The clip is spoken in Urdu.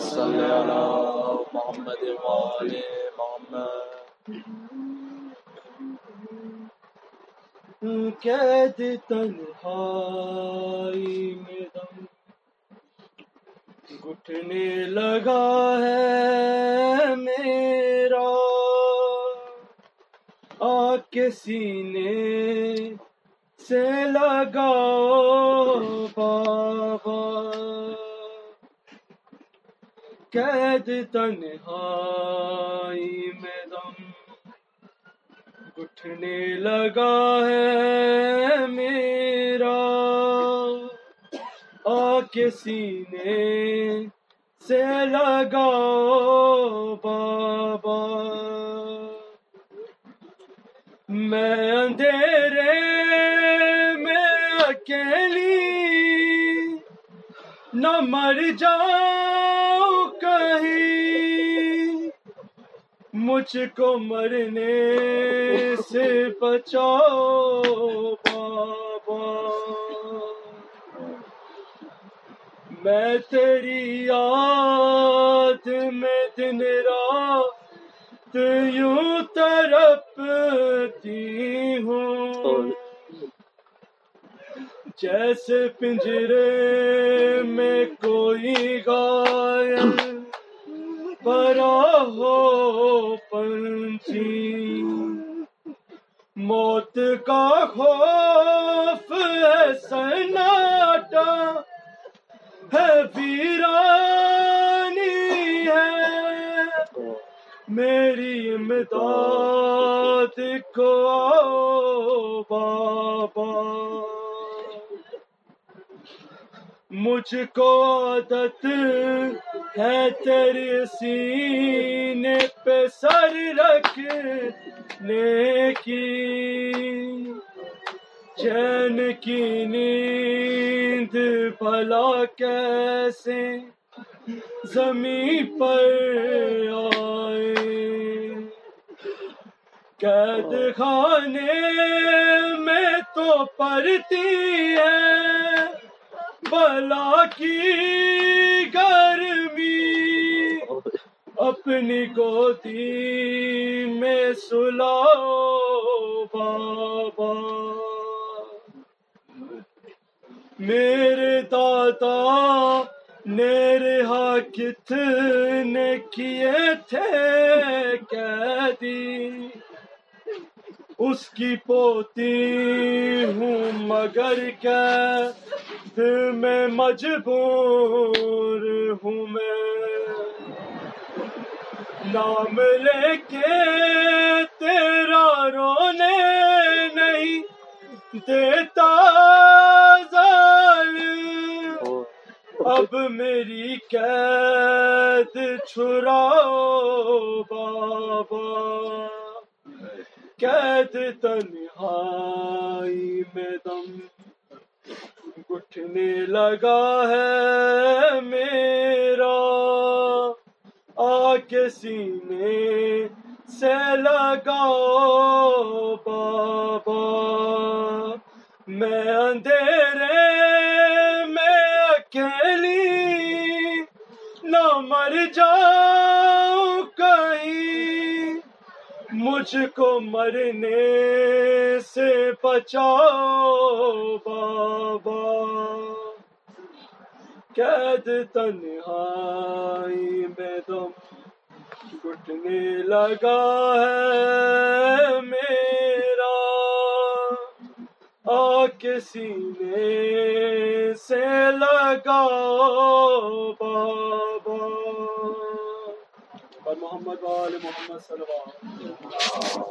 صل على محمد وآل محمد قید تنہائی میں دم گھٹنے لگا ہے میرا آ کے سینے سے لگاؤ بابا قید تنہائی میں دم گھٹنے لگا ہے میرا۔ آ کے سینے سے لگاؤ بابا۔ میں اندھیرے میں اکیلی نہ مر جاؤں۔ کہیں مجھ کو مرنے سے بچاؤ، بابا۔ میں تیری یاد میں دن رات یوں تڑپتی ہوں۔ جیسے پنجرے میں کوئی غائب برا ہو پنچی۔ موت کا خوف ہے سناٹا، ہے ویرانی ہے۔ میری امداد کو بابا۔ مجھ کو عادت ہے تیرے سینے پہ سر رکھنے کی چین کی نیند بھلا کیسے زمین پر آئے؟ قید خانے میں تو پڑتی ہے، بلا کی گرمی اپنی گودی میں سلاؤ، بابا۔ میرے دادا نے رہا کتنے کیے تھے قیدی۔ اس کی پوتی ہوں مگر قید میں مجبور ہوں میں۔ نام لے کے تیرا رونے نہیں دیتا اب میری قید چھڑاؤ بابا۔ قید تنہائی میں دم۔ گھٹنے لگا ہے میرا۔ کے سینے سے لگاؤ بابا۔ میں اندھیرے میں اکیلی نہ مر جاؤں کہیں۔ مجھ کو مرنے سے بچاؤ بابا۔ قید تنہائی میں دم گھٹنے لگا ہے میرا۔ آ کے سینے سے لگا بابا۔ اور محمد وال محمد صلی اللہ علیہ وسلم۔